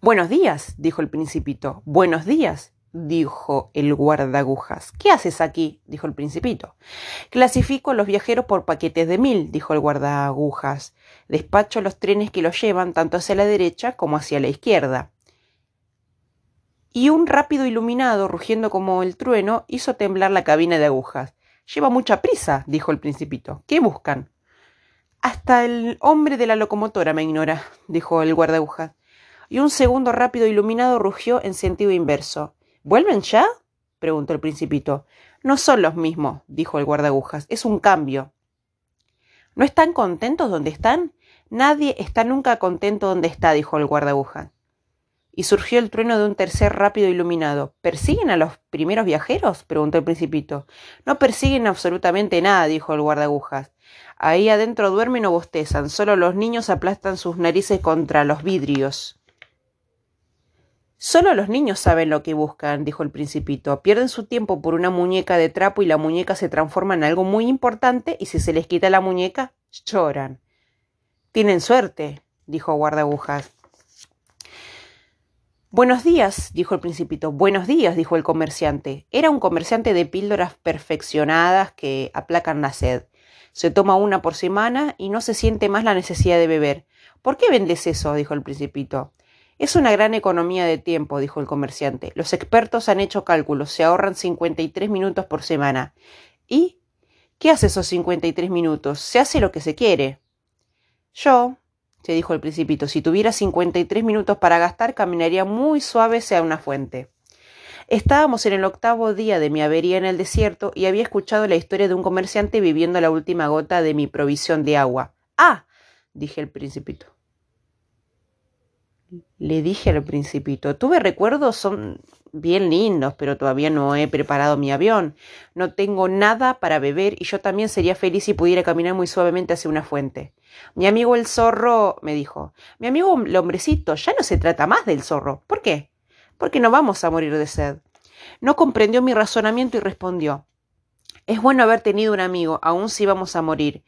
Buenos días, dijo el principito. Buenos días, dijo el guardagujas. ¿Qué haces aquí? dijo el principito. Clasifico a los viajeros por paquetes de mil, dijo el guardagujas. Despacho los trenes que los llevan tanto hacia la derecha como hacia la izquierda. Y un rápido iluminado, rugiendo como el trueno, hizo temblar la cabina de agujas. Lleva mucha prisa, dijo el principito. ¿Qué buscan? Hasta el hombre de la locomotora me ignora, dijo el guardagujas y un segundo rápido iluminado rugió en sentido inverso. ¿Vuelven ya? preguntó el principito. No son los mismos, dijo el guardagujas. Es un cambio. ¿No están contentos donde están? Nadie está nunca contento donde está, dijo el guardagujas. Y surgió el trueno de un tercer rápido iluminado. ¿Persiguen a los primeros viajeros? preguntó el principito. No persiguen absolutamente nada, dijo el guardagujas. Ahí adentro duermen o bostezan. Solo los niños aplastan sus narices contra los vidrios. Solo los niños saben lo que buscan, dijo el principito. Pierden su tiempo por una muñeca de trapo y la muñeca se transforma en algo muy importante y si se les quita la muñeca, lloran. Tienen suerte, dijo guardagujas. Buenos días, dijo el principito. Buenos días, dijo el comerciante. Era un comerciante de píldoras perfeccionadas que aplacan la sed. Se toma una por semana y no se siente más la necesidad de beber. ¿Por qué vendes eso? dijo el principito. Es una gran economía de tiempo, dijo el comerciante. Los expertos han hecho cálculos, se ahorran 53 minutos por semana. ¿Y qué hace esos 53 minutos? Se hace lo que se quiere. Yo, se dijo el principito, si tuviera 53 minutos para gastar, caminaría muy suave hacia una fuente. Estábamos en el octavo día de mi avería en el desierto y había escuchado la historia de un comerciante viviendo la última gota de mi provisión de agua. Ah, dije el principito. Le dije al principito, tuve recuerdos, son bien lindos, pero todavía no he preparado mi avión. No tengo nada para beber y yo también sería feliz si pudiera caminar muy suavemente hacia una fuente. Mi amigo el zorro me dijo, mi amigo el hombrecito, ya no se trata más del zorro. ¿Por qué? Porque no vamos a morir de sed. No comprendió mi razonamiento y respondió, es bueno haber tenido un amigo, aun si vamos a morir.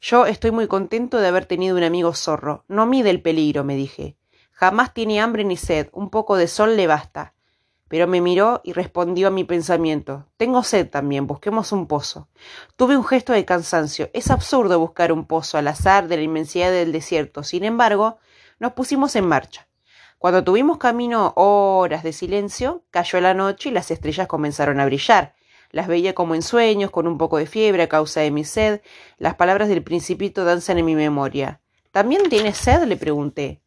Yo estoy muy contento de haber tenido un amigo zorro. No mide el peligro, me dije. Jamás tiene hambre ni sed, un poco de sol le basta. Pero me miró y respondió a mi pensamiento. Tengo sed también, busquemos un pozo. Tuve un gesto de cansancio. Es absurdo buscar un pozo al azar de la inmensidad del desierto. Sin embargo, nos pusimos en marcha. Cuando tuvimos camino horas de silencio, cayó la noche y las estrellas comenzaron a brillar. Las veía como en sueños, con un poco de fiebre a causa de mi sed. Las palabras del principito danzan en mi memoria. ¿También tienes sed? le pregunté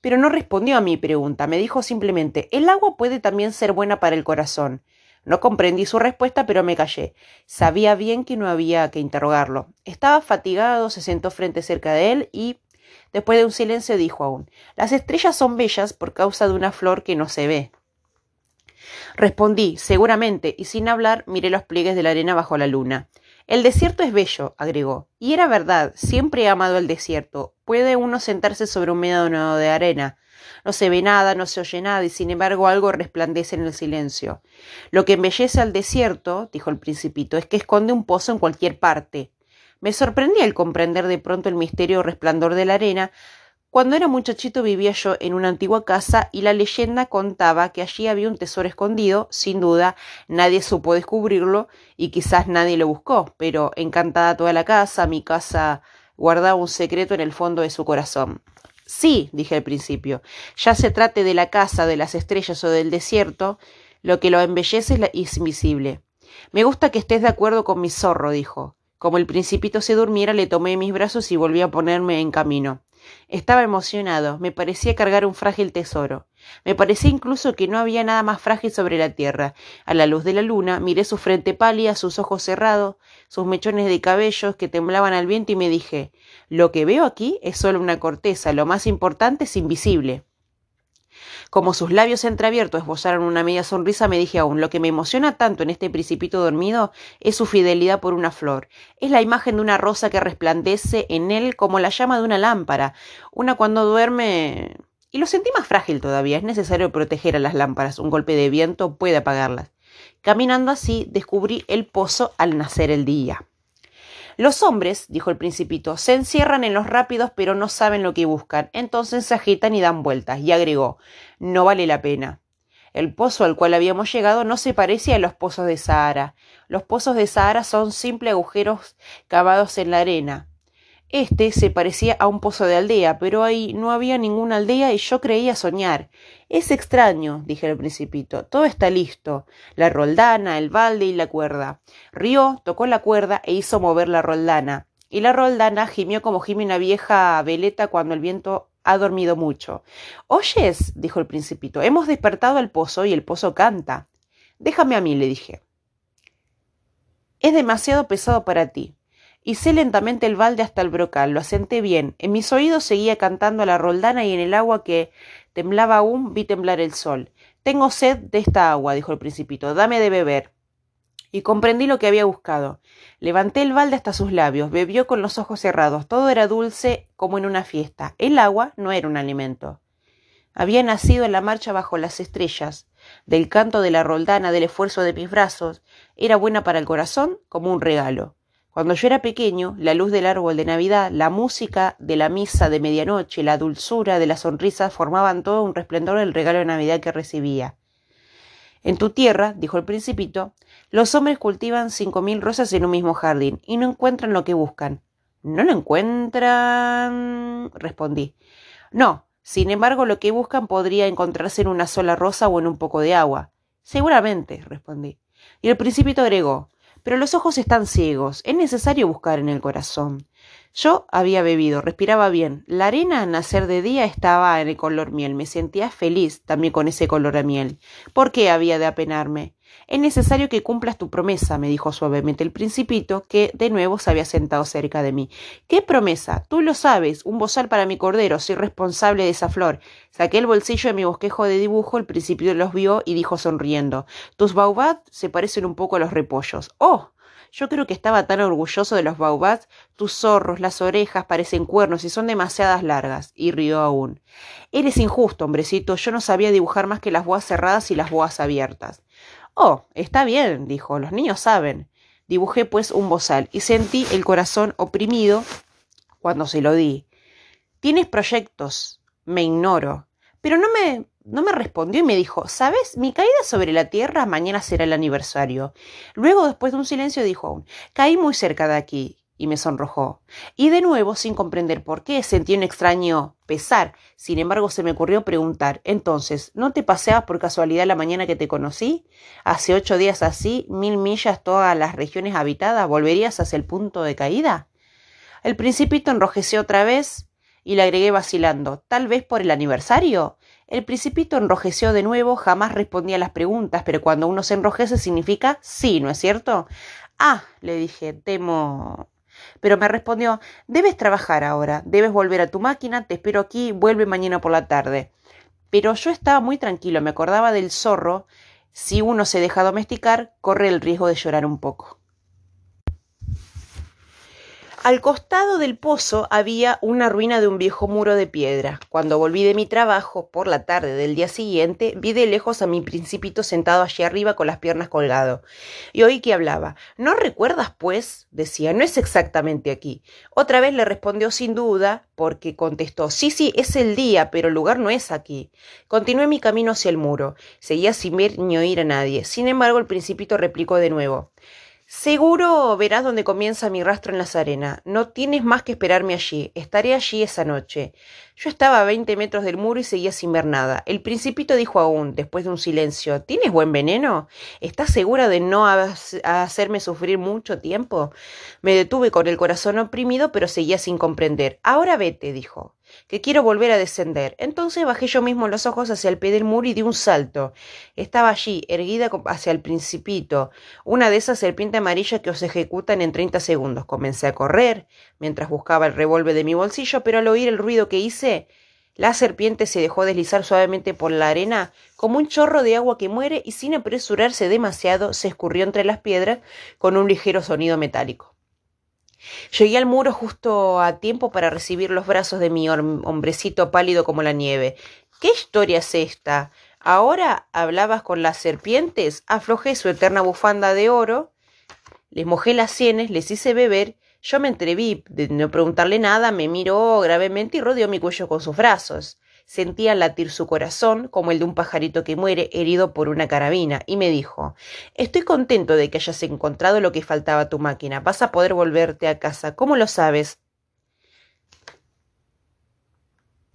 pero no respondió a mi pregunta. Me dijo simplemente el agua puede también ser buena para el corazón. No comprendí su respuesta, pero me callé. Sabía bien que no había que interrogarlo. Estaba fatigado, se sentó frente cerca de él y, después de un silencio, dijo aún Las estrellas son bellas por causa de una flor que no se ve. Respondí, seguramente, y sin hablar miré los pliegues de la arena bajo la luna. El desierto es bello, agregó. Y era verdad, siempre he amado el desierto. Puede uno sentarse sobre un médano de arena. No se ve nada, no se oye nada, y sin embargo algo resplandece en el silencio. Lo que embellece al desierto, dijo el principito, es que esconde un pozo en cualquier parte. Me sorprendía el comprender de pronto el misterio resplandor de la arena, cuando era muchachito vivía yo en una antigua casa y la leyenda contaba que allí había un tesoro escondido, sin duda nadie supo descubrirlo y quizás nadie lo buscó, pero encantada toda la casa, mi casa guardaba un secreto en el fondo de su corazón. Sí, dije al principio, ya se trate de la casa, de las estrellas o del desierto, lo que lo embellece es invisible. Me gusta que estés de acuerdo con mi zorro, dijo. Como el principito se durmiera, le tomé mis brazos y volví a ponerme en camino. Estaba emocionado, me parecía cargar un frágil tesoro. Me parecía incluso que no había nada más frágil sobre la tierra. A la luz de la luna miré su frente pálida, sus ojos cerrados, sus mechones de cabellos que temblaban al viento y me dije Lo que veo aquí es solo una corteza, lo más importante es invisible. Como sus labios entreabiertos esbozaron una media sonrisa, me dije aún, lo que me emociona tanto en este principito dormido es su fidelidad por una flor. Es la imagen de una rosa que resplandece en él como la llama de una lámpara. Una cuando duerme... Y lo sentí más frágil todavía. Es necesario proteger a las lámparas. Un golpe de viento puede apagarlas. Caminando así, descubrí el pozo al nacer el día. Los hombres, dijo el principito, se encierran en los rápidos pero no saben lo que buscan, entonces se agitan y dan vueltas, y agregó, no vale la pena. El pozo al cual habíamos llegado no se parecía a los pozos de Sahara. Los pozos de Sahara son simples agujeros cavados en la arena. Este se parecía a un pozo de aldea, pero ahí no había ninguna aldea y yo creía soñar. Es extraño, dije el principito. Todo está listo. La roldana, el balde y la cuerda. Rió, tocó la cuerda e hizo mover la roldana. Y la roldana gimió como gime una vieja veleta cuando el viento ha dormido mucho. Oyes, dijo el principito, hemos despertado al pozo y el pozo canta. Déjame a mí, le dije. Es demasiado pesado para ti. Hicé lentamente el balde hasta el brocal, lo asenté bien. En mis oídos seguía cantando la roldana y en el agua que temblaba aún vi temblar el sol. Tengo sed de esta agua, dijo el principito. Dame de beber. Y comprendí lo que había buscado. Levanté el balde hasta sus labios, bebió con los ojos cerrados. Todo era dulce como en una fiesta. El agua no era un alimento. Había nacido en la marcha bajo las estrellas, del canto de la roldana, del esfuerzo de mis brazos. Era buena para el corazón como un regalo. Cuando yo era pequeño, la luz del árbol de Navidad, la música de la misa de medianoche, la dulzura de las sonrisas formaban todo un resplandor del regalo de Navidad que recibía. En tu tierra, dijo el principito, los hombres cultivan cinco mil rosas en un mismo jardín y no encuentran lo que buscan. ¿No lo encuentran? respondí. No, sin embargo, lo que buscan podría encontrarse en una sola rosa o en un poco de agua. Seguramente, respondí. Y el principito agregó pero los ojos están ciegos. Es necesario buscar en el corazón. Yo había bebido, respiraba bien. La arena al nacer de día estaba en el color miel. Me sentía feliz también con ese color a miel. ¿Por qué había de apenarme? Es necesario que cumplas tu promesa, me dijo suavemente el principito, que de nuevo se había sentado cerca de mí. ¿Qué promesa? Tú lo sabes, un bozal para mi cordero, soy responsable de esa flor. Saqué el bolsillo de mi bosquejo de dibujo, el principito los vio y dijo sonriendo Tus baobabs se parecen un poco a los repollos. ¡Oh! Yo creo que estaba tan orgulloso de los baobabs. Tus zorros, las orejas parecen cuernos y son demasiadas largas. Y rió aún. Eres injusto, hombrecito. Yo no sabía dibujar más que las boas cerradas y las boas abiertas. Oh, está bien, dijo, los niños saben. Dibujé pues un bozal y sentí el corazón oprimido cuando se lo di. Tienes proyectos, me ignoro. Pero no me, no me respondió y me dijo, ¿sabes? Mi caída sobre la tierra mañana será el aniversario. Luego, después de un silencio, dijo aún, caí muy cerca de aquí y me sonrojó. Y de nuevo, sin comprender por qué, sentí un extraño pesar. Sin embargo, se me ocurrió preguntar, entonces, ¿no te paseabas por casualidad la mañana que te conocí? Hace ocho días así, mil millas todas las regiones habitadas, ¿volverías hacia el punto de caída? El principito enrojeció otra vez y le agregué vacilando, tal vez por el aniversario. El principito enrojeció de nuevo, jamás respondía a las preguntas, pero cuando uno se enrojece significa sí, ¿no es cierto? Ah, le dije, temo. Pero me respondió Debes trabajar ahora, debes volver a tu máquina, te espero aquí, vuelve mañana por la tarde. Pero yo estaba muy tranquilo, me acordaba del zorro. Si uno se deja domesticar, corre el riesgo de llorar un poco. Al costado del pozo había una ruina de un viejo muro de piedra. Cuando volví de mi trabajo, por la tarde del día siguiente, vi de lejos a mi principito sentado allí arriba con las piernas colgado. Y oí que hablaba. ¿No recuerdas, pues? decía, no es exactamente aquí. Otra vez le respondió sin duda, porque contestó, sí, sí, es el día, pero el lugar no es aquí. Continué mi camino hacia el muro. Seguía sin ver ni oír a nadie. Sin embargo, el principito replicó de nuevo. Seguro verás dónde comienza mi rastro en las arenas. No tienes más que esperarme allí. Estaré allí esa noche. Yo estaba a veinte metros del muro y seguía sin ver nada. El principito dijo aún, después de un silencio, ¿Tienes buen veneno? ¿Estás segura de no hacerme sufrir mucho tiempo? Me detuve con el corazón oprimido, pero seguía sin comprender. Ahora vete, dijo que quiero volver a descender. Entonces bajé yo mismo los ojos hacia el pie del muro y di un salto. Estaba allí, erguida hacia el principito, una de esas serpientes amarillas que os ejecutan en treinta segundos. Comencé a correr, mientras buscaba el revólver de mi bolsillo, pero al oír el ruido que hice, la serpiente se dejó deslizar suavemente por la arena como un chorro de agua que muere y sin apresurarse demasiado se escurrió entre las piedras con un ligero sonido metálico. Llegué al muro justo a tiempo para recibir los brazos de mi hombrecito pálido como la nieve. ¿Qué historia es esta? ¿Ahora hablabas con las serpientes? Aflojé su eterna bufanda de oro, les mojé las sienes, les hice beber Yo me entreví de no preguntarle nada, me miró gravemente y rodeó mi cuello con sus brazos. Sentía latir su corazón como el de un pajarito que muere herido por una carabina, y me dijo Estoy contento de que hayas encontrado lo que faltaba a tu máquina. Vas a poder volverte a casa. ¿Cómo lo sabes?